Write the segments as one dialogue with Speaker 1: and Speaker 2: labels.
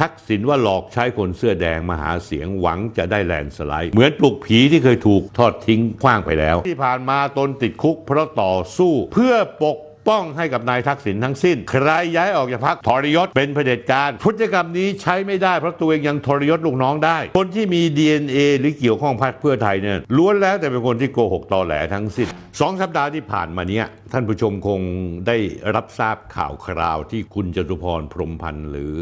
Speaker 1: ทักษิณว่าหลอกใช้คนเสื้อแดงมาหาเสียงหวังจะได้แลนด์สไลด์ เหมือนปลุกผีที่เคยถูกทอดทิ้งขว้างไปแล้ว ที่ผ่านมาตนติดคุกเพราะต่อสู้เพื่อปกป้องให้กับนายทักษิณทั้งสิ้น ใครย้ายออกจากพักทรยศเป็นเผด็จการพฤติกรรมนี้ใช้ไม่ได้เพราะตัวเองยังทรยศลูกน้องได้ คนที่มี DNA หรือเกี่ยวข้องพักเพื่อไทยเนี่ยล้วนแล้วแต่เป็นคนที่โกหกตอแหลทั้งสิ้นสองสัปดาห์ที่ผ่านมาเนี้ยท่านผู้ชมคงได้รับทราบข่าวคราวที่คุณจตุพรพรมพันธ์หรือ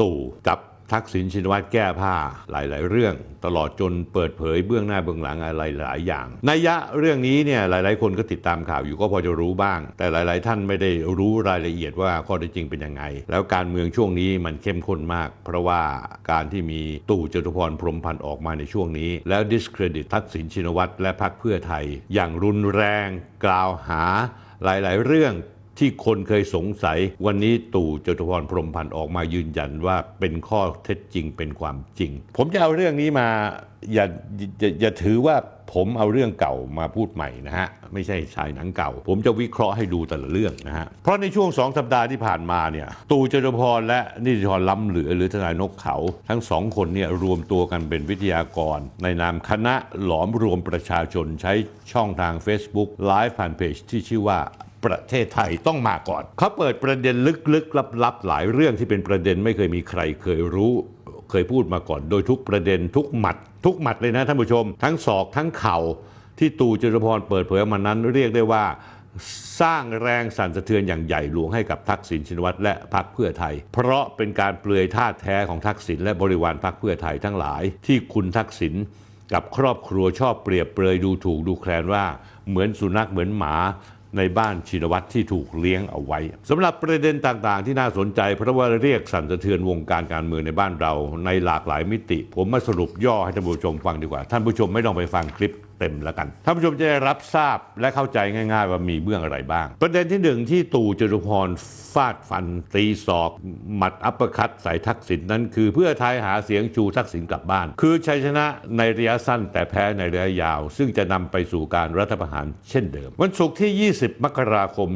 Speaker 1: ตู่กับทักษิณชินวัตรแก้ผ้าหลาย ๆ เรื่อง ตลอดจนเปิดเผยเบื้องหน้าเบื้องหลังอะไรหลายอย่างนัยยะเรื่องนี้เนี่ยหลาย ๆ คนก็ติดตามข่าวอยู่ก็พอจะรู้บ้าง แต่หลาย ๆ ท่านไม่ได้รู้รายละเอียดว่าข้อเท็จจริงเป็นยังไง แล้วการเมืองช่วงนี้มันเข้มข้นมาก เพราะว่าการที่มีตู่จตุพรพรมพันธ์ออกมาในช่วงนี้ แล้ว discredit ทักษิณชินวัตรและพรรคเพื่อไทย อย่างรุนแรงกล่าวหาหลาย ๆ เรื่อง ที่คนเคยสงสัย วันนี้ตู่จตุพรพรมพันธ์ออกมายืนยันว่าเป็นข้อเท็จจริงเป็นความจริง ผมจะเอาเรื่องนี้มาอย่าอย่าอย่าถือว่าผมเอาเรื่องเก่ามาพูดใหม่นะฮะ ไม่ใช่ชายหนังเก่า ผมจะวิเคราะห์ให้ดูแต่ละเรื่องนะฮะ เพราะในช่วงสองสัปดาห์ที่ผ่านมาเนี่ยตู่จตุพรและนิติธรล้ำเหลือหรือทนายนกเขา ทั้งสองคนเนี่ยรวมตัวกันเป็นวิทยากร ในนามคณะหลอมรวมประชาชนใช้ช่องทาง Facebook ไลฟ์ผ่านเพจที่ชื่อว่า ประเทศไทยต้องมาก่อน เขาเปิดประเด็นลึกๆลับๆ หลายเรื่องที่เป็นประเด็นไม่เคยมีใครเคยรู้ เคยพูดมาก่อน โดยทุกประเด็นทุกหมัด ทุกหมัดเลยนะท่านผู้ชม ทั้งศอกทั้งเข่าที่ตูจตุพรเปิดเผยมานั้นเรียกได้ว่าสร้างแรงสั่นสะเทือนอย่างใหญ่หลวงให้กับทักษิณชินวัตรและพรรคเพื่อไทย เพราะเป็นการเปลือยท่าแท้ของทักษิณและบริวารพรรคเพื่อไทยทั้งหลาย ที่คุณทักษิณกับครอบครัวชอบเปรียบเปรยดูถูกดูแคลนว่า เหมือนสุนัขเหมือนหมา ในบ้านชินวัตรที่ถูกเลี้ยงเอาไว้สำหรับประเด็นต่างๆ ที่น่าสนใจ เพราะว่าเรียกสั่นสะเทือนวงการการเมืองในบ้านเราในหลากหลายมิติ ผมมาสรุปย่อให้ท่านผู้ชมฟังดีกว่า ท่านผู้ชมไม่ต้องไปฟังคลิป เต็มแล้วกันท่านผู้ชมจะได้รับทราบและเข้าใจง่าย ๆ ว่ามีเบื้องอะไรบ้าง ประเด็นที่หนึ่งที่ตู่จตุพรฟาดฟัน ตีศอก หมัดอัปปร์คัตใส่ทักษิณนั้นคือเพื่อไทยหาเสียงชูทักษิณกลับบ้าน คือชัยชนะในระยะสั้นแต่แพ้ในระยะยาว ซึ่งจะนำไปสู่การรัฐประหารเช่นเดิม วันศุกร์ที่ 20 มกราคม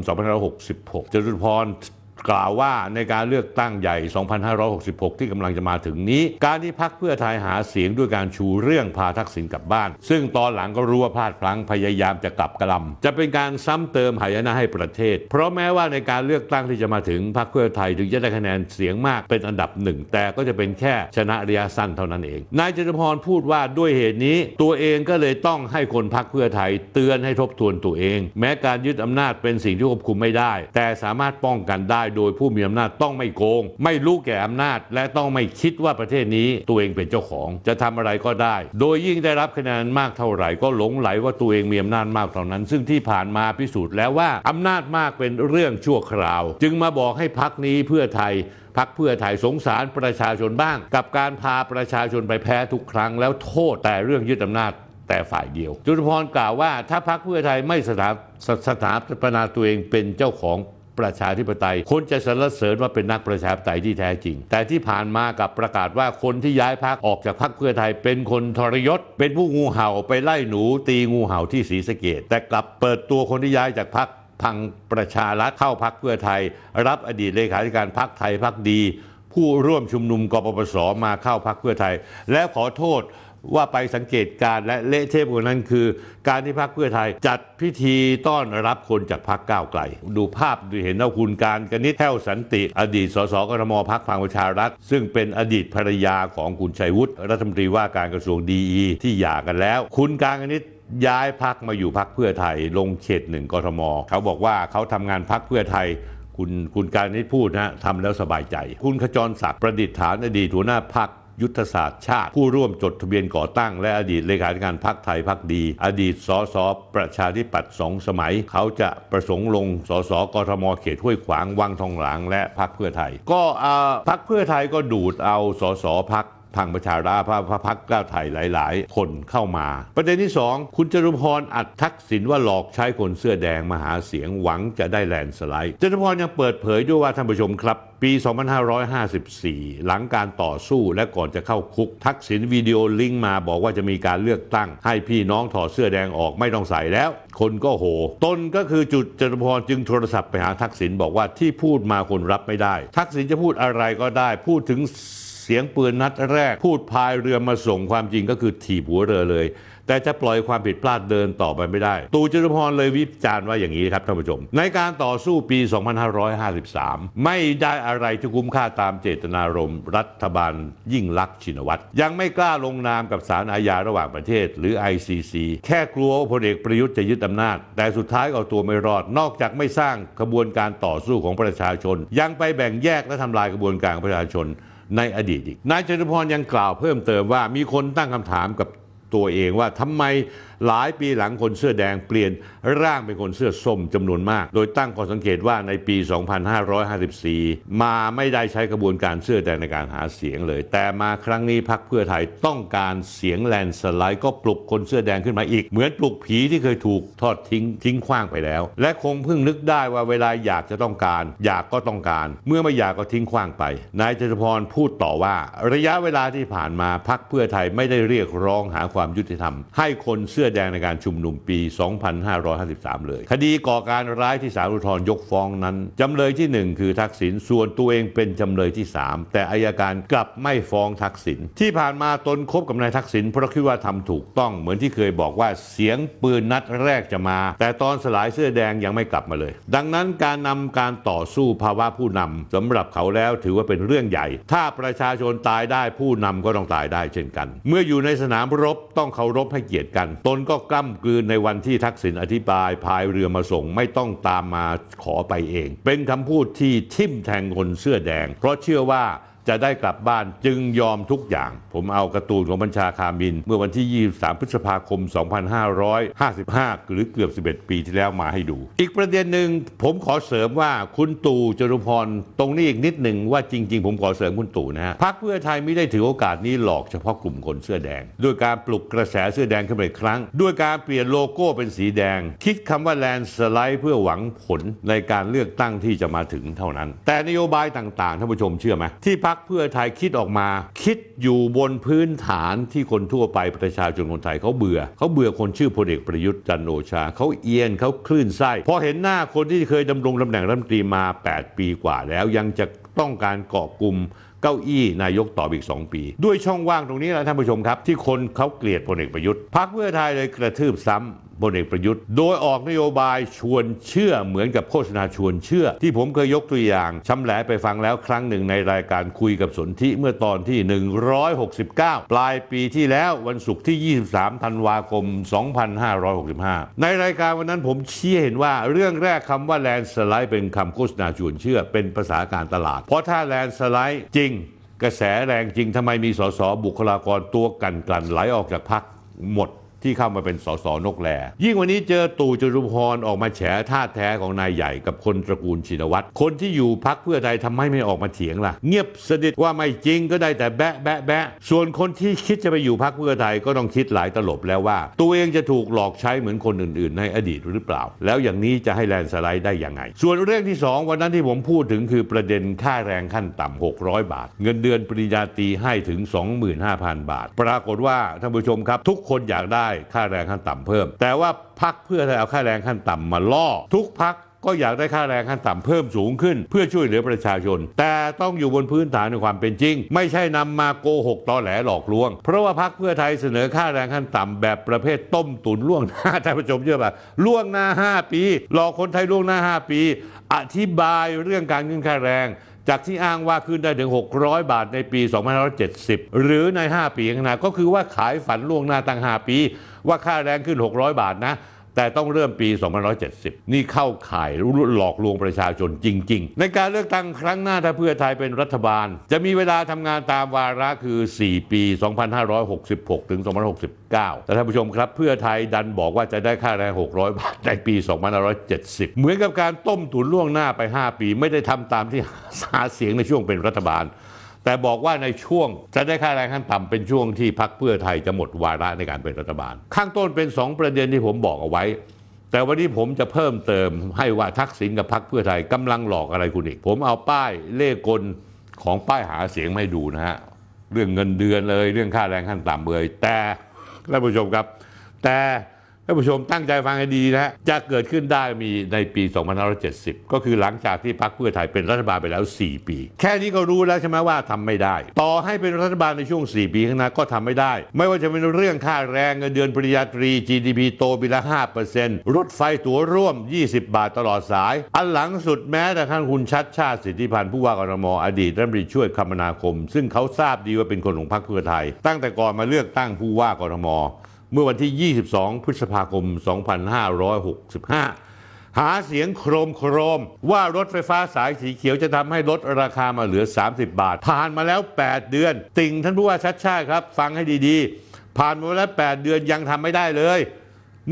Speaker 1: 2566จตุพร กล่าวว่าในการเลือกตั้งใหญ่ 2566 ที่กำลังจะมาถึงนี้ การที่พักเพื่อไทยหาเสียงด้วยการชูเรื่องพาทักษิณกลับบ้าน ซึ่งตอนหลังก็รู้ว่าพลาดพลั้งพยายามจะกลับกระลำจะเป็นการซ้ำเติมหายนะให้ประเทศ เพราะแม้ว่าในการเลือกตั้งที่จะมาถึงพักเพื่อไทยถึงจะได้คะแนนเสียงมากเป็นอันดับหนึ่ง แต่ก็จะเป็นแค่ชนะระยะสั้นเท่านั้นเอง นายจตุพรพูดว่าด้วยเหตุนี้ ตัวเองก็เลยต้องให้คนพักเพื่อไทยเตือนให้ทบทวนตัวเอง แม้การยึดอำนาจเป็นสิ่งที่ควบคุมไม่ได้ แต่สามารถป้องกันได้โดยผู้มีอำนาจต้องไม่โกง ไม่รู้แก่อำนาจ และต้องไม่คิดว่าประเทศนี้ตัวเองเป็นเจ้าของ จะทำอะไรก็ได้ โดยยิ่งได้รับคะแนนมากเท่าไหร่ก็หลงไหลว่าตัวเองมีอำนาจมากเท่านั้น ซึ่งที่ผ่านมาพิสูจน์แล้วว่าอำนาจมากเป็นเรื่องชั่วคราว จึงมาบอกให้พักนี้เพื่อไทยพักเพื่อไทยสงสารประชาชนบ้าง กับการพาประชาชนไปแพ้ทุกครั้ง แล้วโทษแต่เรื่องยึดอำนาจแต่ฝ่ายเดียว จุลพรกล่าวว่า ถ้าพักเพื่อไทยไม่สถาสสถาปนาตัวเองเป็นเจ้าของ ประชาธิปไตย คนจะสรรเสริญว่าเป็นนักประชาธิปไตยที่แท้จริง แต่ที่ผ่านมากับประกาศว่าคนที่ย้ายพักออกจากพักเพื่อไทย เป็นคนทรยศ เป็นผู้งูเห่าไปไล่หนู ตีงูเห่าที่ศรีสะเกดแต่กลับเปิดตัวคนที่ย้ายจากพักพังประชารัฐเข้าพักเพื่อไทย รับอดีตเลขาธิการพักไทยพักดี ผู้ร่วมชุมนุมกปปสมาเข้าพักเพื่อไทย และขอโทษ ว่าไปสังเกตการและเละเทะกว่านั้นคือ การที่พักเพื่อไทย จัดพิธีต้อนรับคนจากพักก้าวไกล ดูภาพดูเห็นว่าคุณการกนิษฐ์แท้วสันติ อดีตสสกทมพักพลังประชารัฐ ซึ่งเป็นอดีตภรรยาของคุณชัยวุฒิรัฐมนตรีว่าการกระทรวงดีที่หย่ากันแล้ว คุณการกนิษฐ์ย้ายพักมาอยู่พักเพื่อไทย ลงเขตหนึ่งกทม เขาบอกว่าเขาทำงานพักเพื่อไทยคุณคุณการนิษฐ์พูดนะทำแล้วสบายใจ คุณขจรศักดิ์ประดิษฐานอดีตหัวหน้าพัก ยุทธศาสตร์ชาติ ผู้ร่วมจดทะเบียนก่อตั้ง และอดีตเลขาธิการพรรคไทยพักดี อดีตสสประชาธิปัตย์สองสมัย เขาจะประสงค์ลงสสกทมเขตห้วยขวางวังทองหลางและพรรคเพื่อไทย ก็พรรคเพื่อไทยก็ดูดเอาสสพรรค พังประชาราภาพพักก้าวไทยหลาย ๆ คนเข้ามา ประเด็นที่ 2 คุณจตุพรอัดทักษิณว่าหลอกใช้คนเสื้อแดงมาหาเสียงหวังจะได้แลนด์สไลด์จตุพรยังเปิดเผยด้วยว่าท่านผู้ชมครับ ปี 2554 หลังการต่อสู้และก่อนจะเข้าคุก ทักษิณวิดีโอลิงก์มาบอกว่าจะมีการเลือกตั้ง ให้พี่น้องถอดเสื้อแดงออกไม่ต้องใส่แล้ว คนก็โหตนก็คือจุดจตุพรจึงโทรศัพท์ไปหาทักษิณบอกว่าที่พูดมาคนรับไม่ได้ ทักษิณจะพูดอะไรก็ได้พูดถึง สียงปืนนัดแรก พูดพายเรือมาส่งความจริงก็คือถีบหัวเรือเลย แต่จะปล่อยความผิดพลาดเดินต่อไปไม่ได้ ตูจตุพรเลยวิจารณ์ว่าอย่างนี้ครับท่านผู้ชม ในการต่อสู้ปี 2553 ไม่ได้อะไรที่คุ้มค่าตามเจตนารมณ์รัฐบาลยิ่งลักษณ์ชินวัตรยังไม่กล้าลงนามกับศาลอาญาระหว่างประเทศ หรือ ICC แค่กลัวว่าพลเอกประยุทธ์จะยึดอำนาจ แต่สุดท้ายก็เอาตัวไม่รอด นอกจากไม่สร้างกระบวนการต่อสู้ของประชาชน ยังไปแบ่งแยกและทำลายกระบวนการของประชาชน ในอดีตอีก นายจตุพรยังกล่าวเพิ่มเติมว่ามีคนตั้งคำถามกับ ตัวเองว่าทำไมหลายปีหลังคนเสื้อแดงเปลี่ยนร่างเป็นคนเสื้อส้มจำนวนมาก โดยตั้งข้อสังเกตว่าในปี 2554 มาไม่ได้ใช้กระบวนการเสื้อแดงในการหาเสียงเลย แต่มาครั้งนี้พักเพื่อไทยต้องการเสียงแลนสไลด์ก็ปลุกคนเสื้อแดงขึ้นมาอีก เหมือนปลุกผีที่เคยถูกทอดทิ้งทิ้งขว้างไปแล้ว และคงเพิ่งนึกได้ว่าเวลาอยากจะต้องการ อยากก็ต้องการ เมื่อไม่อยากก็ทิ้งขว้างไปนายจตุพรพูดต่อว่า ระยะเวลาที่ผ่านมาพักเพื่อไทยไม่ได้เรียกร้องหาความความยุติธรรม ให้คนเสื้อแดงในการชุมนุมปี 2553 เลย คดีก่อการร้ายที่ศาลอุทธรยกฟ้องนั้น จำเลยที่หนึ่งคือทักษิณส่วนตัวเองเป็นจำเลยที่ 3 แต่อายการกลับไม่ฟ้องทักษิณที่ผ่านมาตนคบกับนายทักษิณเพราะคิดว่าทำถูกต้องเหมือนที่เคยบอกว่าเสียงปืนนัดแรกจะมา แต่ตอนสลายเสื้อแดงยังไม่กลับมาเลย ดังนั้นการนำการต่อสู้ภาวะผู้นำสำหรับเขาแล้วถือว่าเป็นเรื่องใหญ่ ถ้าประชาชนตายได้ผู้นำก็ต้องตายได้เช่นกัน เมื่ออยู่ในสนามรบต้องเคารพให้เกียรติกัน ตนก็กล้ำกลืนในวันที่ทักษิณอธิบายพายเรือมาส่งไม่ต้องตามมาขอไปเอง เป็นคำพูดที่ทิ่มแทงคนเสื้อแดง เพราะเชื่อว่า จะได้กลับบ้านจึงยอมทุกอย่าง ผมเอาการ์ตูนของบัญชาคามิน เมื่อวันที่ 23 พฤษภาคม 2555 หรือเกือบ 11 ปีที่แล้วมาให้ดู อีกประเด็นหนึ่งผมขอเสริมว่าคุณตู่จตุพรตรงนี้อีกนิดหนึ่งว่าจริง ๆ ผมขอเสริมคุณตู่นะฮะพรรคเพื่อไทยไม่ได้ถือโอกาสนี้หลอกเฉพาะกลุ่มคนเสื้อแดง ด้วยการปลุกกระแสเสื้อแดงขึ้นมาอีกครั้ง ด้วยการเปลี่ยนโลโก้เป็นสีแดง คิดคำว่าแลนสไลด์เพื่อหวังผลในการเลือกตั้งที่จะมาถึงเท่านั้น แต่นโยบายต่างๆท่านผู้ชมเชื่อไหมที่พรรคเพื่อไทยคิดออกมา คิดอยู่บนพื้นฐานที่คนทั่วไปประชาชนคนไทยเขาเบื่อเขาเบื่อคนชื่อพลเอกประยุทธ์จันโอชาเขาเอียนเขาคลื่นไส้พอเห็นหน้าคนที่เคยดำรงตำแหน่งรัฐมนตรีมา 8 ปีกว่าแล้วยังจะต้องการเกาะกลุ่มเก้าอี้นายกต่ออีก 2 ปี ด้วยช่องว่างตรงนี้แหละท่านผู้ชมครับ ที่คนเขาเกลียดพลเอกประยุทธ์พรรคเพื่อไทยเลยกระทืบซ้ำ พลเอกประยุทธ์ โดยออกนโยบายชวนเชื่อเหมือนกับโฆษณาชวนเชื่อ ที่ผมเคยยกตัวอย่างชำแหละไปฟังแล้วครั้งหนึ่งในรายการคุยกับสนธิเมื่อตอนที่ 169 ปลายปีที่แล้ววันศุกร์ที่ 23 ธันวาคม 2565 ในรายการวันนั้นผมชี้เห็นว่าเรื่องแรกคำว่าแลนสไลด์เป็นคำโฆษณาชวนเชื่อ เป็นภาษาการตลาด เพราะถ้าแลนสไลด์จริง กระแสแรงจริงทำไมมีสสบุคลากรตัวกันกลั่นไหลออกจากพักหมด ที่เข้ามาเป็นสสนกแลยิ่งวันนี้เจอตู่จตุพรออกมาแฉท่าแท้ของนายใหญ่กับคนตระกูลชินวัตรคนที่อยู่พักเพื่อไทยทำให้ไม่ออกมาเถียงล่ะ เงียบสนิทว่าไม่จริงก็ได้แต่แบะแบะแบะส่วนคนที่คิดจะไปอยู่พักเพื่อไทยก็ต้องคิดหลายตลบแล้วว่า ตัวเองจะถูกหลอกใช้เหมือนคนอื่น ๆ ในอดีตหรือเปล่า แล้วอย่างนี้จะให้แลนสไลด์ได้ยังไง ส่วนเรื่องที่สองวันนั้นที่ผมพูดถึงคือประเด็นค่าแรงขั้นต่ำ600 บาท เงินเดือนปริญญาตรีให้ถึง 25,000 บาท ปรากฏว่าท่านผู้ชมครับ ทุกคนอยากได้ค่าแรงขั้นต่ำเพิ่ม แต่ว่าพักเพื่อไทยเอาค่าแรงขั้นต่ำมาล่อ ทุกพักก็อยากได้ค่าแรงขั้นต่ำเพิ่มสูงขึ้น เพื่อช่วยเหลือประชาชน แต่ต้องอยู่บนพื้นฐานในความเป็นจริง ไม่ใช่นำมาโกหกตอแหลหลอกลวง เพราะว่าพักเพื่อไทยเสนอค่าแรงขั้นต่ำแบบประเภทต้มตุ๋นล่วงหน้าท่านผู้ชมเชื่อป่ะล่วงหน้า 5 ปีหลอกคนไทยล่วงหน้า 5 ปี อธิบายเรื่องการขึ้นค่าแรง จากที่อ้างว่าขึ้นได้ถึง 600 บาทในปี2570 หรือใน 5 ปีข้างหน้าก็คือว่าขายฝันล่วงหน้าตั้ง 5 ปี ว่าค่าแรงขึ้น 600 บาทนะ แต่ต้องเริ่มปี 2570 นี่เข้าข่ายหลอกลวงประชาชนจริง ๆ ในการเลือกตั้งครั้งหน้าถ้าเพื่อไทยเป็นรัฐบาล จะมีเวลาทำงานตามวาระคือ 4 ปี 2566 ถึง 2569 แต่ท่านผู้ชมครับ เพื่อไทยดันบอกว่าจะได้ค่าแรง 600 บาทในปี 2570 เหมือนกับการต้มตุ๋นล่วงหน้าไป 5 ปี ไม่ได้ทำตามที่หาเสียงในช่วงเป็นรัฐบาล แต่บอกว่าในช่วงจะได้ค่าแรงขั้นต่ำเป็นช่วงที่พักเพื่อไทยจะหมดวาระในการเป็นรัฐบาล ข้างต้นเป็น 2 ประเด็นที่ผมบอกเอาไว้ แต่วันนี้ผมจะเพิ่มเติมให้ว่าทักษิณกับพักเพื่อไทยกำลังหลอกอะไรคุณอีก ผมเอาป้ายเลขกลของป้ายหาเสียงไมาให้ดูนะฮะเรื่องเงินเดือนเลยเรื่องค่าแรงขั้นต่ำเลยแต่ท่านผู้ชมครับ แต่านผู้ชมตั้งใจฟังให้ดีนะจะเกิดขึ้นได้มีในปี 2570 ก็คือหลังจากที่พรรคเพื่อไทยเป็นรัฐบาลไปแล้ว 4 ปี แค่นี้ก็รู้แล้วใช่ไหมว่าทำไม่ได้ ต่อให้เป็นรัฐบาลในช่วง 4 ปีข้างหน้าก็ทำไม่ได้ ไม่ว่าจะเป็นเรื่องค่าแรงเงินเดือนปริญญาตรี GDP โตปีละ 5%รถไฟตั๋วร่วม 20 บาทตลอดสาย อันหลังสุดแม้แต่ท่านคุณชัดชาติสิทธิพันธ์ผู้ว่ากรทมอดีตรัฐมนตรีช่วยคมนาคม ซึ่งเขาทราบดีว่าเป็นคนของพรรคเพื่อไทย ตั้งแต่ก่อนมาเลือกตั้งผู้ว่ากรทม เมื่อวันที่ 22 พฤษภาคม 2565 หาเสียงโครมโครม ว่ารถไฟฟ้าสายสีเขียวจะทำให้ลดราคามาเหลือ 30 บาท ผ่านมาแล้ว 8 เดือน ติ่งท่านผู้ว่าชัดชาติครับ ฟังให้ดีๆ ผ่านมาแล้ว 8 เดือนยังทำไม่ได้เลย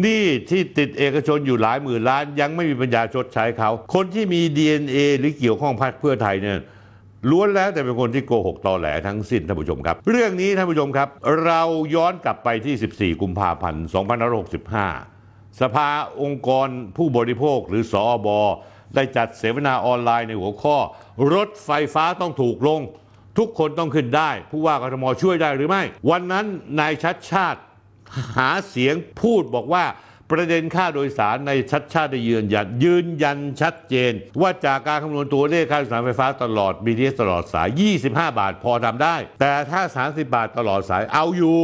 Speaker 1: นี่ที่ติดเอกชนอยู่หลายหมื่นล้านยังไม่มีปัญญาชดใช้เขา คนที่มี DNA หรือเกี่ยวข้องพรรคเพื่อไทยเนี่ย ล้วนแล้วแต่เป็นคนที่โกหกตอแหลทั้งสิ้นท่านผู้ชมครับ เรื่องนี้ท่านผู้ชมครับ เราย้อนกลับไปที่ 14 กุมภาพันธ์2565 สภาองค์กรผู้บริโภคหรือสอบอได้จัดเสวนาออนไลน์ในหัวข้อ รถไฟฟ้าต้องถูกลง ทุกคนต้องขึ้นได้ ผู้ว่ากทมช่วยได้หรือไม่ วันนั้นนายชัดชาติหาเสียงพูดบอกว่า ประเด็นค่าโดยสารในชัดชาติได้ยืนยัน ยืนยันชัดเจน ว่าจากการคำนวณตัวเลขค่าโดยสารไฟฟ้าตลอด BTS ตลอดสาย 25 บาทพอทำได้ แต่ถ้า 30 บาทตลอดสายเอาอยู่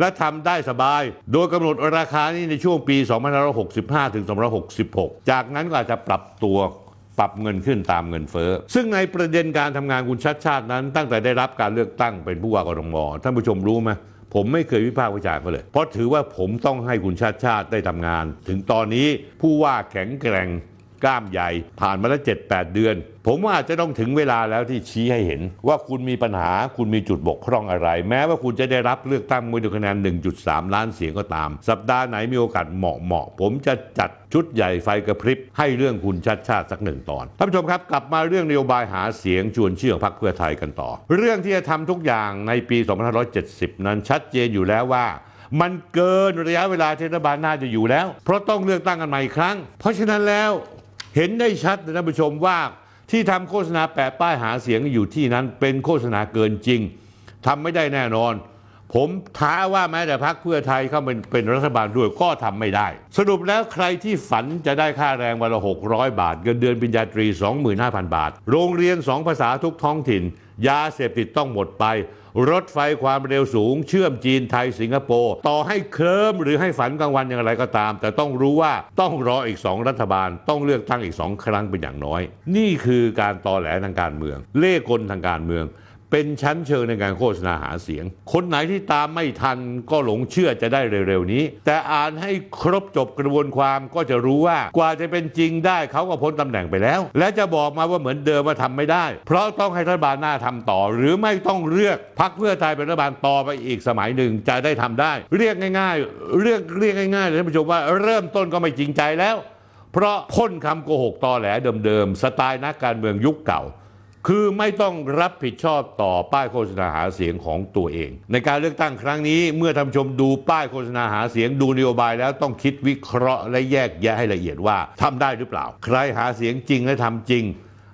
Speaker 1: และทำได้สบาย โดยกำหนดราคานี้ในช่วงปี 2565 ถึง 2566 จากนั้นก็อาจจะปรับตัวปรับเงินขึ้นตามเงินเฟ้อ ซึ่งในประเด็นการทำงานคุณชัดชาตินั้น ตั้งแต่ได้รับการเลือกตั้งเป็นผู้ว่ากรทมท่านผู้ชมรู้ไหม ผมไม่เคยวิพากษ์วิจารณ์เขาเลย เพราะถือว่าผมต้องให้คุณชาติชาติได้ทำงาน ถึงตอนนี้ผู้ว่าแข็งแกร่ง กล้ามใหญ่ ผ่านมาแล้ว 7-8 เดือน ผมว่าอาจจะต้องถึงเวลาแล้วที่ชี้ให้เห็น ว่าคุณมีปัญหาคุณมีจุดบกพร่องอะไร แม้ว่าคุณจะได้รับเลือกตั้งมวยดคะแนน 1.3 ล้านเสียงก็ตาม สัปดาห์ไหนมีโอกาสเหมาะเหมาะ ผมจะจัดชุดใหญ่ไฟกระพริบให้เรื่องคุณชัดชาติสักหนึ่งตอนท่านผู้ชมครับ กลับมาเรื่องนโยบายหาเสียงชวนเชื่อพรรคเพื่อไทยกันต่อ เรื่องที่จะทำทุกอย่างในปี 2570 นั้นชัดเจนอยู่แล้วว่ามันเกินระยะเวลาที่รัฐบาลน่าจะอยู่แล้ว เพราะต้องเลือกตั้งกันใหม่อีกครั้ง เพราะฉะนั้นแล้ว เห็นได้ชัดนะท่านผู้ชมว่าที่ทำโฆษณาแปะป้ายหาเสียงอยู่ที่นั้นเป็นโฆษณาเกินจริงทำไม่ได้แน่นอน ผมท้าว่าแม้แต่พรรคเพื่อไทยเข้าเป็นเป็นรัฐบาลด้วยก็ทำไม่ได้ สรุปแล้วใครที่ฝันจะได้ค่าแรงวันละ 600 บาท เงินเดือนปริญญาตรี 25,000 บาท โรงเรียน 2 ภาษาทุกท้องถิ่น ยาเสพติดต้องหมดไป รถไฟความเร็วสูง เชื่อมจีนไทยสิงคโปร์ ต่อให้เคลิ้มหรือให้ฝันกลางวันอย่างไรก็ตาม แต่ต้องรู้ว่าต้องรออีกสองรัฐบาล ต้องเลือกตั้งอีกสองครั้งเป็นอย่างน้อย นี่คือการตอแหลทางการเมือง เล่กลทางการเมือง เป็นชั้นเชิงในการโฆษณาหาเสียง คนไหนที่ตามไม่ทันก็หลงเชื่อจะได้เร็วๆนี้ แต่อ่านให้ครบจบกระบวนความก็จะรู้ว่ากว่าจะเป็นจริงได้เขาก็พ้นตำแหน่งไปแล้ว และจะบอกมาว่าเหมือนเดิมว่าทำไม่ได้ เพราะต้องให้รัฐบาลหน้าทำต่อ หรือไม่ต้องเลือกพักเพื่อไทยเป็นรัฐบาลต่อไปอีกสมัยหนึ่งจะได้ทำได้ เรียกง่ายๆ เรียกเรียกง่ายๆเลยท่านผู้ชมว่าเริ่มต้นก็ไม่จริงใจแล้ว เพราะพ่นคำโกหกตอแหลเดิมๆสไตล์นักการเมืองยุคเก่า คือไม่ต้องรับผิดชอบต่อป้ายโฆษณาหาเสียงของตัวเอง ในการเลือกตั้งครั้งนี้เมื่อท่านชมดูป้ายโฆษณาหาเสียงดูนโยบายแล้วต้องคิดวิเคราะห์และแยกแยะให้ละเอียดว่าทำได้หรือเปล่า ใครหาเสียงจริงและทำจริง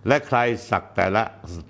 Speaker 1: และใครสักแต่ละ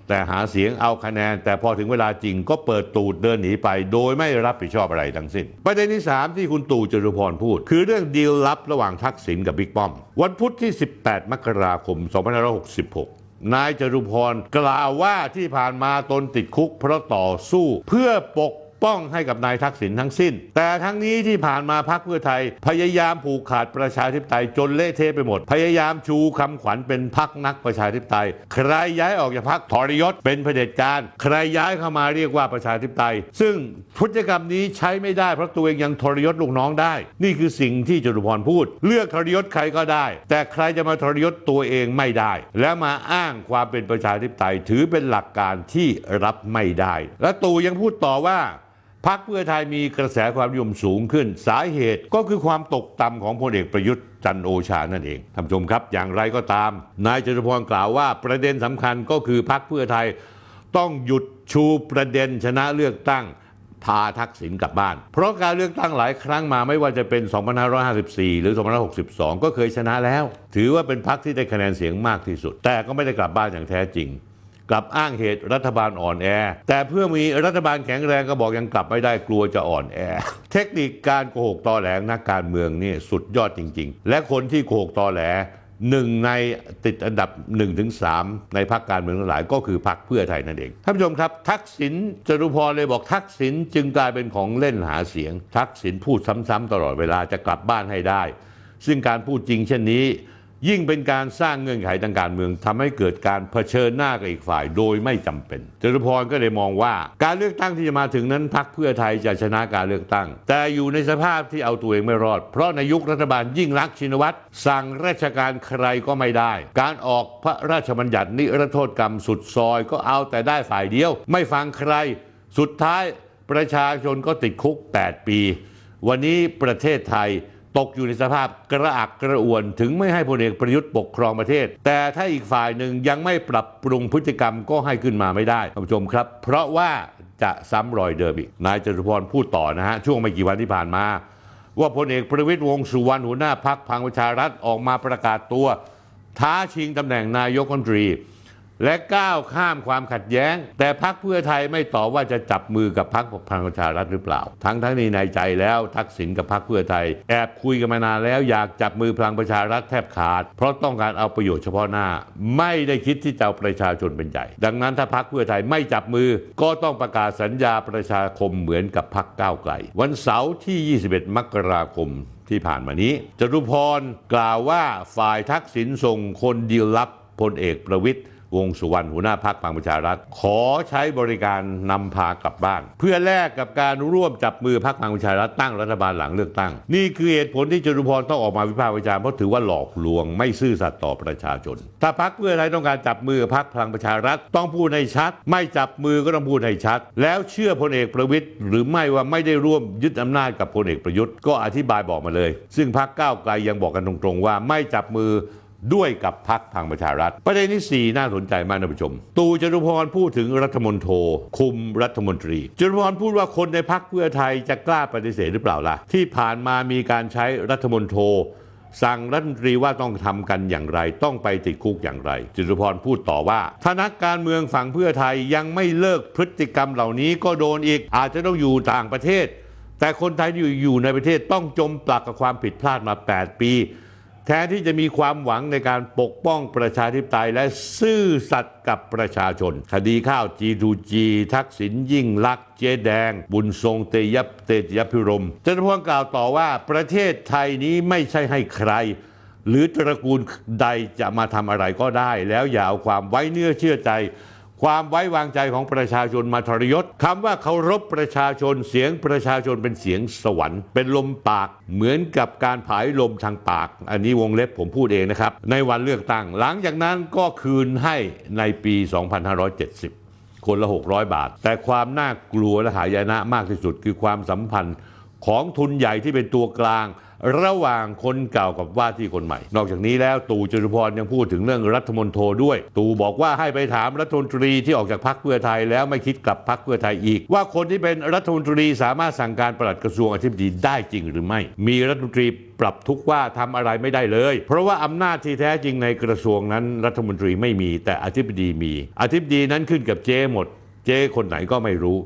Speaker 1: แต่หาเสียงเอาคะแนน แต่พอถึงเวลาจริงก็เปิดตูดเดินหนีไป โดยไม่รับผิดชอบอะไรทั้งสิ้น ประเด็นที่ 3 ที่คุณตู่จตุพรพูด คือเรื่องดีลลับระหว่างทักษิณกับบิ๊กป้อม วันพุธที่ 18 มกราคม 2566 นายจรุพรกล่าวว่าที่ผ่านมาตนติดคุกเพราะต่อสู้ เพื่อปก ป้องให้กับนายทักษิณทั้งสิ้น แต่ทั้งนี้ที่ผ่านมาพักเพื่อไทย พยายามผูกขาดประชาธิปไตยจนเละเทะไปหมด พยายามชูคำขวัญเป็นพักนักประชาธิปไตย ใครย้ายออกจากพักทรยศเป็นเผด็จการ ใครย้ายเข้ามาเรียกว่าประชาธิปไตย ซึ่งพฤติกรรมนี้ใช้ไม่ได้เพราะตัวเองยังทรยศลูกน้องได้ นี่คือสิ่งที่จตุพรพูด เลือกทรยศใครก็ได้ แต่ใครจะมาทรยศตัวเองไม่ได้ และมาอ้างความเป็นประชาธิปไตย ถือเป็นหลักการที่รับไม่ได้ และตู่ยังพูดต่อว่า พักเพื่อไทยมีกระแสความนิยมสูงขึ้น สาเหตุก็คือความตกต่ำของพลเอกประยุทธ์จันโอชานั่นเองท่านผู้ชมครับ อย่างไรก็ตาม นายจตุพรกล่าวว่าประเด็นสำคัญก็คือพักเพื่อไทยต้องหยุดชูประเด็นชนะเลือกตั้งพาทักษิณกลับบ้าน เพราะการเลือกตั้งหลายครั้งมาไม่ว่าจะเป็น 2554 หรือ 2562 ก็เคยชนะแล้ว ถือว่าเป็นพรรคที่ได้คะแนนเสียงมากที่สุด แต่ก็ไม่ได้กลับบ้านอย่างแท้จริง กลับอ้างเหตุรัฐบาลอ่อนแอ แต่เพื่อมีรัฐบาลแข็งแรงก็บอกยังกลับไม่ได้กลัวจะอ่อนแอ เทคนิคการโกหกตอแหลนักการเมืองนี่สุดยอดจริง ๆ และคนที่โกหกตอแหลหนึ่งในติดอันดับ1นถึงสในพรรคการเมืองทั้งหลายก็คือพรรคเพื่อไทยนั่นเองท่านผู้ชมครับ ทักษิณจตุพรเลยบอกทักษิณจึงกลายเป็นของเล่นหาเสียง ทักษิณพูดซ้ำๆตลอดเวลาจะกลับบ้านให้ได้ ซึ่งการพูดจริงเช่นนี้ ยิ่งเป็นการสร้างเงื่อนไขทางการเมืองทำให้เกิดการเผชิญหน้ากับอีกฝ่ายโดยไม่จำเป็นจตุพรก็เลยมองว่า การเลือกตั้งที่จะมาถึงนั้นพรรคเพื่อไทยจะชนะการเลือกตั้ง แต่อยู่ในสภาพที่เอาตัวเองไม่รอด เพราะในยุครัฐบาลยิ่งรักชินวัตรสั่งราชการใครก็ไม่ได้ การออกพระราชบัญญัตินิรโทษกรรมสุดซอยก็เอาแต่ได้ฝ่ายเดียว ไม่ฟังใคร สุดท้ายประชาชนก็ติดคุก 8 ปี วันนี้ประเทศไทย ตกอยู่ในสภาพกระอักกระอ่วนถึงไม่ให้พลเอกประยุทธ์ปกครองประเทศ แต่ถ้าอีกฝ่ายหนึ่งยังไม่ปรับปรุงพฤติกรรมก็ให้ขึ้นมาไม่ได้ท่านผู้ชมครับ เพราะว่าจะซ้ำรอยเดิมอีก นายจตุพรพูดต่อนะฮะ ช่วงไม่กี่วันที่ผ่านมา ว่าพลเอกประวิตยวงสุวรรณหัวหน้าพักพังประชารัฐออกมาประกาศตัว ท้าชิงตำแหน่งนายกรัฐมนตรี และก้าวข้ามความขัดแย้ง แต่พักเพื่อไทยไม่ตอบว่าจะจับมือกับพักพลังประชารัฐหรือเปล่า ทั้งทั้งนี้ในใจแล้วทักษิณกับพักเพื่อไทย แอบคุยกันมานานแล้วอยากจับมือพลังประชารัฐแทบขาด เพราะต้องการเอาประโยชน์เฉพาะหน้า ไม่ได้คิดที่จะเอาประชาชนเป็นใหญ่ดังนั้นถ้าพักเพื่อไทยไม่จับมือ ก็ต้องประกาศสัญญาประชาคมเหมือนกับพักก้าวไกลวันเสาร์ที่ 21 มกราคมที่ผ่านมานี้จตุพรกล่าวว่าฝ่ายทักษิณส่งคนดีลลับ พลเอกประวิตยวงสุวรรณหัวหน้าพักพลังประชารัฐ ขอใช้บริการนำพากลับบ้าน เพื่อแลกกับการร่วมจับมือพักพลังประชารัฐตั้งรัฐบาลหลังเลือกตั้ง นี่คือเหตุผลที่จตุพรต้องออกมาวิพากษ์วิจารณ์เพราะถือว่าหลอกลวงไม่ซื่อสัตย์ต่อประชาชน ถ้าพักเพื่อไทยต้องการจับมือพักพลังประชารัฐต้องพูดให้ชัด ไม่จับมือก็ต้องพูดให้ชัด แล้วเชื่อพลเอกประวิตยหรือไม่ว่าไม่ได้ร่วมยึดอำนาจกับพลเอกประยุทธ์ก็อธิบายบอกมาเลย ซึ่งพักก้าวไกลยังบอกกันตรงๆว่าไม่จับมือ ด้วยกับพักพลังประชารัฐ ประเด็นที่ 4 น่าสนใจมากท่านผู้ชม ตูจตุพรพูดถึงรัฐมนโทคุมรัฐมนตรีจตุพรพูดว่าคนในพักเพื่อไทยจะกล้าปฏิเสธหรือเปล่าล่ะ ที่ผ่านมามีการใช้รัฐมนโทสั่งรัฐมนตรีว่าต้องทำกันอย่างไร ต้องไปติดคุกอย่างไรจิตุพรพูดต่อว่า ถ้านักการเมืองฝั่งเพื่อไทยยังไม่เลิกพฤติกรรมเหล่านี้ก็โดนอีก อาจจะต้องอยู่ต่างประเทศ แต่คนไทยที่อยู่ในประเทศต้องจมปลักกับความผิดพลาดมา 8 ปี แทนที่จะมีความหวังในการปกป้องประชาธิปไตยและซื่อสัตย์กับประชาชน คดีข้าว G2G ทักษิณยิ่งลักษณ์เจ๊แดง บุญทรงเตยับเตยพิรมจตุพรกล่าวต่อว่าประเทศไทยนี้ไม่ใช่ให้ใคร หรือตระกูลใดจะมาทำอะไรก็ได้ แล้วอย่าเอาความไว้เนื้อเชื่อใจ ความไว้วางใจของประชาชนมาทรยศคำว่าเคารพประชาชนเสียงประชาชนเป็นเสียงสวรรค์ เป็นลมปากเหมือนกับการผายลมทางปาก อันนี้วงเล็บผมพูดเองนะครับ ในวันเลือกตั้ง หลังจากนั้นก็คืนให้ในปี 2570 คนละ 600 บาท แต่ความน่ากลัวและหายนะมากที่สุดคือความสัมพันธ์ ของทุนใหญ่ที่เป็นตัวกลาง ระหว่างคนเก่ากับว่าที่คนใหม่ นอกจากนี้แล้วตู่จตุพรยังพูดถึงเรื่องรัฐมนตรีด้วย ตู่บอกว่าให้ไปถามรัฐมนตรีที่ออกจากพรรคเพื่อไทยแล้วไม่คิดกลับพรรคเพื่อไทยอีก ว่าคนที่เป็นรัฐมนตรีสามารถสั่งการปลัดกระทรวงอธิบดีได้จริงหรือไม่ มีรัฐมนตรีปรับทุกว่าทำอะไรไม่ได้เลย เพราะว่าอำนาจที่แท้จริงในกระทรวงนั้นรัฐมนตรีไม่มีแต่อธิบดีมี อธิบดีนั้นขึ้นกับเจ้หมด เจ้คนไหนก็ไม่รู้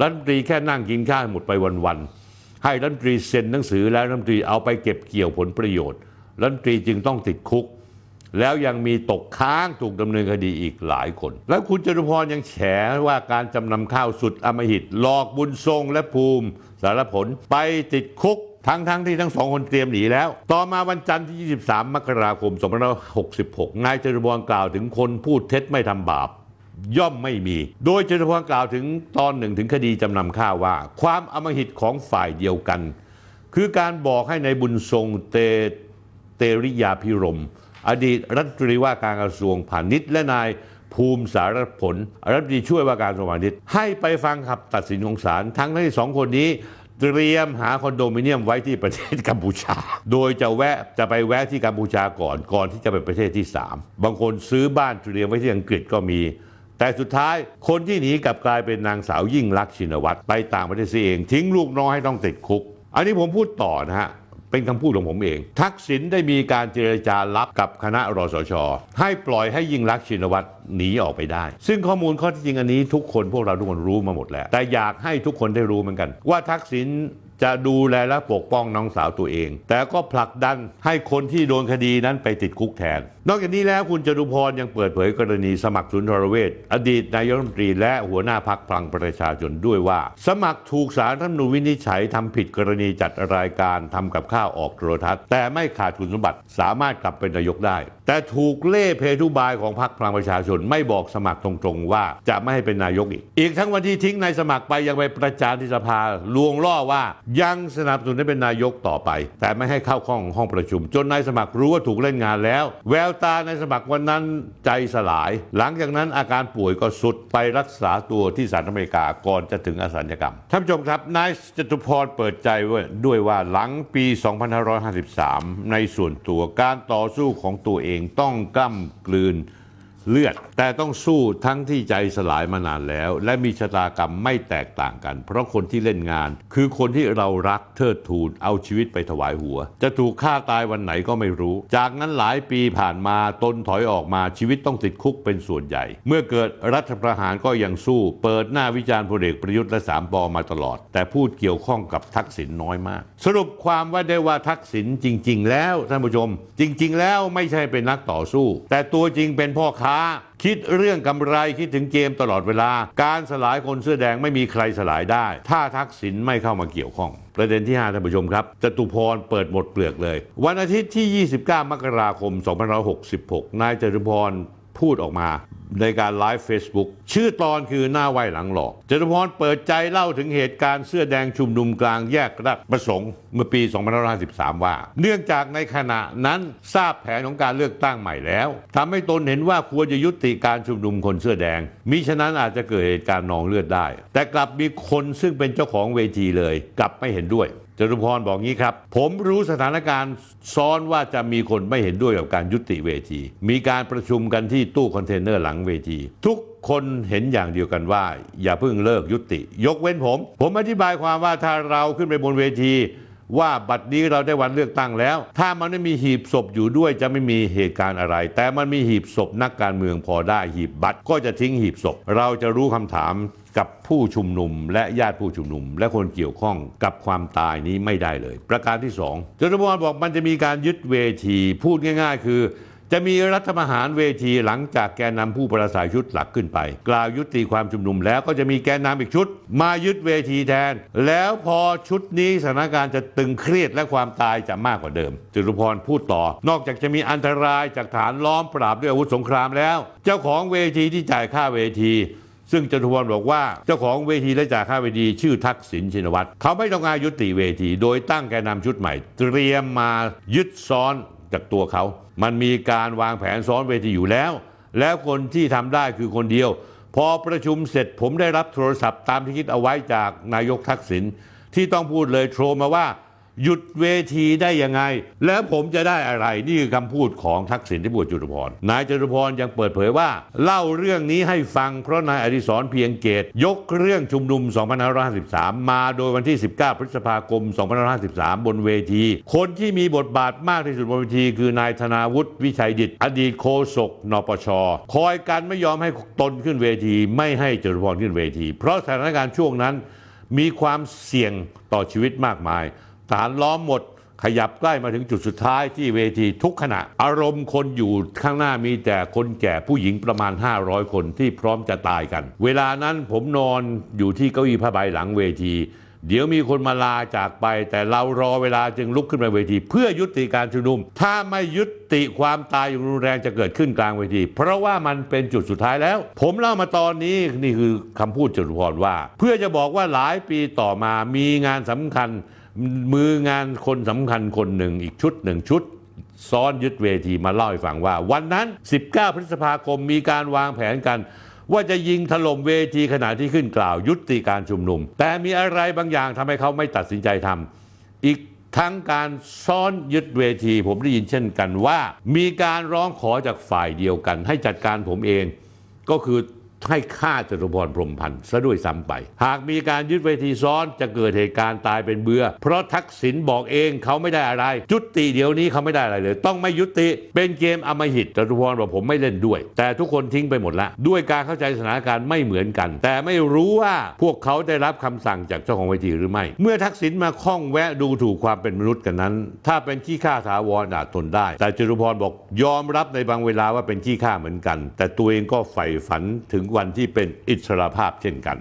Speaker 1: รัฐมนตรีแค่นั่งกินข้าวหมดไปวันๆ ให้รัฐมนตรีเซ็นหนังสือแล้วรัฐมนตรีเอาไปเก็บเกี่ยวผลประโยชน์รัฐมนตรีจึงต้องติดคุก แล้วยังมีตกค้างถูกดำเนินคดีอีกหลายคน แล้วคุณจตุพรยังแฉว่าการจำนำข้าวสุดอำมหิตหลอกบุญทรงและภูมิ สารผลไปติดคุกทั้งทั้งที่ทั้งสองคนเตรียมหนีแล้ว ต่อมาวันจันทร์ที่ 23 มกราคม 2566 นายจตุพรกล่าวถึงคนพูดเท็จไม่ทำบาป ย่อมไม่มี โดยจตุพรกล่าวถึงตอนหนึ่งถึงคดีจำนำข้าวว่า ความอมหิตของฝ่ายเดียวกัน คือการบอกให้ในายบุญทรงเตเตริยาพิรม อดีตรัฐมนตรีว่าการกระทรวงพาณิชย์และนายภูมิสารผลรัฐมนตรีช่วยว่าการกระทรวงพาณิชย์ให้ไปฟังคำตัดสินของศาลทั้งที่สองคนนี้ เตรียมหาคอนโดมิเนียมไว้ที่ประเทศกัมพูชา โดยจะแวะจะไปแวะที่กัมพูชาก่อนก่อนที่จะไปประเทศที่ 3 บางคนซื้อบ้านเตรียมไว้ที่อังกฤษก็มี แต่สุดท้ายคนที่หนีกลับกลายเป็นนางสาวยิ่งลักษณ์ชินวัตรไปต่างประเทศเอง ทิ้งลูกน้อยให้ต้องติดคุก อันนี้ผมพูดต่อนะฮะเป็นคำพูดของผมเอง ทักษิณได้มีการเจรจาลับกับคณะรสช ให้ปล่อยให้ยิ่งรักชินวัตรหนีออกไปได้ ซึ่งข้อมูลข้อเที่จริงอันนี้ทุกคนพวกเราทุกคนรู้มาหมดแล้ว แต่อยากให้ทุกคนได้รู้เหมือนกัน ว่าทักษิณจะดูแลและปกป้องน้องสาวตัวเอง แต่ก็ผลักดันให้คนที่โดนคดีนั้นไปติดคุกแทน นอกจากนี้แล้วคุณจตุพรยังเปิดเผยกรณีสมัครสุนทรเวชอดีตนายกรัฐมนตรีและหัวหน้าพักพลังประชาชนด้วยว่า สมัครถูกสารรัฐมนูญวินิจฉัยทำผิดกรณีจัดรายการทำกับข้าวออกโทรทัศน์ แต่ไม่ขาดคุณสมบัติสามารถกลับเป็นนายกได้ แต่ถูกเล่เพทุบายของพรรคพลังประชาชนไม่บอกสมัครตรงๆ ว่าจะไม่ให้เป็นนายกอีก อีกทั้งวันที่ทิ้งนายสมัครไปยังไปประจานที่สภาลวงล่อว่ายังสนับสนุนให้เป็นนายกต่อไป แต่ไม่ให้เข้าห้องห้องประชุม จนนายสมัครรู้ว่าถูกเล่นงานแล้วแววตาในสมัครวันนั้นใจสลาย หลังจากนั้นอาการป่วยก็สุดไปรักษาตัวที่สหรัฐอเมริกาก่อนจะถึงอสัญกรรม ท่านผู้ชมครับนายจตุพรเปิดใจว่าด้วยว่าหลังปี 2553 ในส่วนตัวการต่อสู้ของตัวเองต้องกล้ำกลืน เลือด แต่ต้องสู้ทั้งที่ใจสลายมานานแล้ว และมีชะตากรรมไม่แตกต่างกัน เพราะคนที่เล่นงาน คือคนที่เรารักเทิดทูนเอาชีวิตไปถวายหัว จะถูกฆ่าตายวันไหนก็ไม่รู้ จากนั้นหลายปีผ่านมาตนถอยออกมาชีวิตต้องติดคุกเป็นส่วนใหญ่ เมื่อเกิดรัฐประหารก็ยังสู้ เปิดหน้าวิจารณ์พลเอกประยุทธ์และสามปอมาตลอด แต่พูดเกี่ยวข้องกับทักษิณน้อยมากสรุปความว่าได้ว่าทักษิณจริง ๆ แล้วท่านผู้ชม จริง ๆ แล้วไม่ใช่เป็นนักต่อสู้ แต่ตัวจริงเป็นพ่อค้า คิดเรื่องกำไรคิดถึงเกมตลอดเวลา การสลายคนเสื้อแดงไม่มีใครสลายได้ ถ้าทักษิณไม่เข้ามาเกี่ยวข้อง ประเด็นที่ 5 ท่านผู้ชมครับจตุพรเปิดหมดเปลือกเลย วันอาทิตย์ที่ 29 มกราคม 2566 นายจตุพรพูดออกมา ในการไลฟ์ Facebook ชื่อตอนคือหน้าไหวหลังหลอกจตุพรเปิดใจเล่าถึงเหตุการณ์เสื้อแดงชุมนุมกลางแยกราชประสงค์เมื่อปี 2553 ว่า เนื่องจากในขณะนั้นทราบแผนของการเลือกตั้งใหม่แล้วทำให้ตนเห็นว่าควรจะยุติการชุมนุมคนเสื้อแดงมิฉะนั้นอาจจะเกิดเหตุการณ์นองเลือดได้ แต่กลับมีคนซึ่งเป็นเจ้าของเวทีเลย กลับไม่เห็นด้วย จตุพรบอกงี้ครับ ผมรู้สถานการณ์ซ้อนว่าจะมีคนไม่เห็นด้วยกับการยุติเวที มีการประชุมกันที่ตู้คอนเทนเนอร์หลังเวที ทุกคนเห็นอย่างเดียวกันว่า อย่าเพิ่งเลิกยุติ ยกเว้นผม ผมอธิบายความว่าถ้าเราขึ้นไปบนเวที ว่าบัดนี้เราได้วันเลือกตั้งแล้ว ถ้ามันไม่มีหีบศพอยู่ด้วยจะไม่มีเหตุการณ์อะไร แต่มันมีหีบศพนักการเมืองพอได้หีบบัตรก็จะทิ้งหีบศพ เราจะรู้คำถาม กับผู้ชุมนุมและญาติผู้ชุมนุม และคนเกี่ยวข้องกับความตายนี้ไม่ได้เลย ประการที่สองจตุพรบอกมันจะมีการยึดเวทีพูดง่าย ๆ คือจะมีรัฐประหารเวทีหลังจากแกนนำผู้ประสัยชุดหลักขึ้นไป กล่าวยุติความชุมนุมแล้วก็จะมีแกนนำอีกชุด มายึดเวทีแทน แล้วพอชุดนี้สถานการณ์จะตึงเครียดและความตายจะมากกว่าเดิมจตุพรพูดต่อ นอกจากจะมีอันตรายจากฐานล้อมปราบด้วยอาวุธสงครามแล้ว เจ้าของเวทีที่จ่ายค่าเวที ซึ่งจตุพรบอกว่าเจ้าของเวทีและจ่ายค่าเวทีชื่อทักษิณชินวัตรเขาไม่ต้องการยุติเวที โดยตั้งแกนนำชุดใหม่ เตรียมมายึดซ้อนจากตัวเขา มันมีการวางแผนซ้อนเวทีอยู่แล้ว แล้วคนที่ทำได้คือคนเดียว พอประชุมเสร็จผมได้รับโทรศัพท์ตามที่คิดเอาไว้จากนายกทักษิณที่ต้องพูดเลยโทรมาว่า หยุดเวทีได้ยังไง แล้วผมจะได้อะไรนี่คือคำพูดของทักษิณที่บวชจตุพรนายจตุพรยังเปิดเผยว่า เล่าเรื่องนี้ให้ฟังเพราะนายอดิศรเพียงเกต ยกเรื่องชุมนุม 2553 มาโดยวันที่ 19 พฤษภาคม 2553 บนเวที คนที่มีบทบาทมากที่สุดบนเวที คือนายธนาวุฒิวิชัยดิต อดีตโฆษกนปชคอยกันไม่ยอมให้ตนขึ้นเวที ไม่ให้จตุพรขึ้นเวที เพราะสถานการณ์ช่วงนั้น มีความเสี่ยงต่อชีวิตมากมาย ฐานล้อมหมดขยับใกล้มาถึงจุดสุดท้ายที่เวทีทุกขณะ อารมณ์คนอยู่ข้างหน้ามีแต่คนแก่ผู้หญิงประมาณ 500 คนที่พร้อมจะตายกัน เวลานั้นผมนอนอยู่ที่เก้าอี้ผ้าใบหลังเวที เดี๋ยวมีคนมาลาจากไป แต่เรารอเวลาจึงลุกขึ้นมาเวที เพื่อยุติการชุมนุม ถ้าไม่ยุติความตายอย่างรุนแรงจะเกิดขึ้นกลางเวที เพราะว่ามันเป็นจุดสุดท้ายแล้ว ผมเล่ามาตอนนี้นี่คือคำพูดจตุพรว่า เพื่อจะบอกว่าหลายปีต่อมามีงานสำคัญ มืองานคนสำคัญคนหนึ่งอีกชุดหนึ่งชุด ซ้อนยึดเวทีมาเล่าให้ฟังว่า วันนั้น 19 พฤษภาคมมีการวางแผนกันว่าจะยิงถล่มเวทีขณะที่ขึ้นกล่าวยุติการชุมนุม แต่มีอะไรบางอย่างทำให้เขาไม่ตัดสินใจทำอีกทั้งการซ้อนยึดเวทีผมได้ยินเช่นกันว่า มีการร้องขอจากฝ่ายเดียวกัน ให้จัดการผมเอง ก็คือ ให้ฆ่าจตุพรพรมพันธ์ซะด้วยซ้ำไป หากมีการยึดเวทีซ้อนจะเกิดเหตุการณ์ตายเป็นเบือเพราะทักษิณบอกเองเขาไม่ได้อะไร จุติเดี๋ยวนี้เขาไม่ได้อะไรเลย ต้องไม่ยุติ เป็นเกมอมหิตจตุพรบอกผมไม่เล่นด้วย แต่ทุกคนทิ้งไปหมดละ ด้วยการเข้าใจสถานการณ์ไม่เหมือนกัน แต่ไม่รู้ว่าพวกเขาได้รับคำสั่งจากเจ้าของเวทีหรือไม่ เมื่อทักษิณมาข้องแวะดูถูกความเป็นมนุษย์กันนั้น ถ้าเป็นขี้ข้าถาวรอาจทนได้ แต่จตุพรบอกยอมรับในบางเวลาว่าเป็นขี้ข้าเหมือนกัน แต่ตัวเองก็ใฝ่ฝันถึงวันที่เป็นอิสรภาพเช่นกัน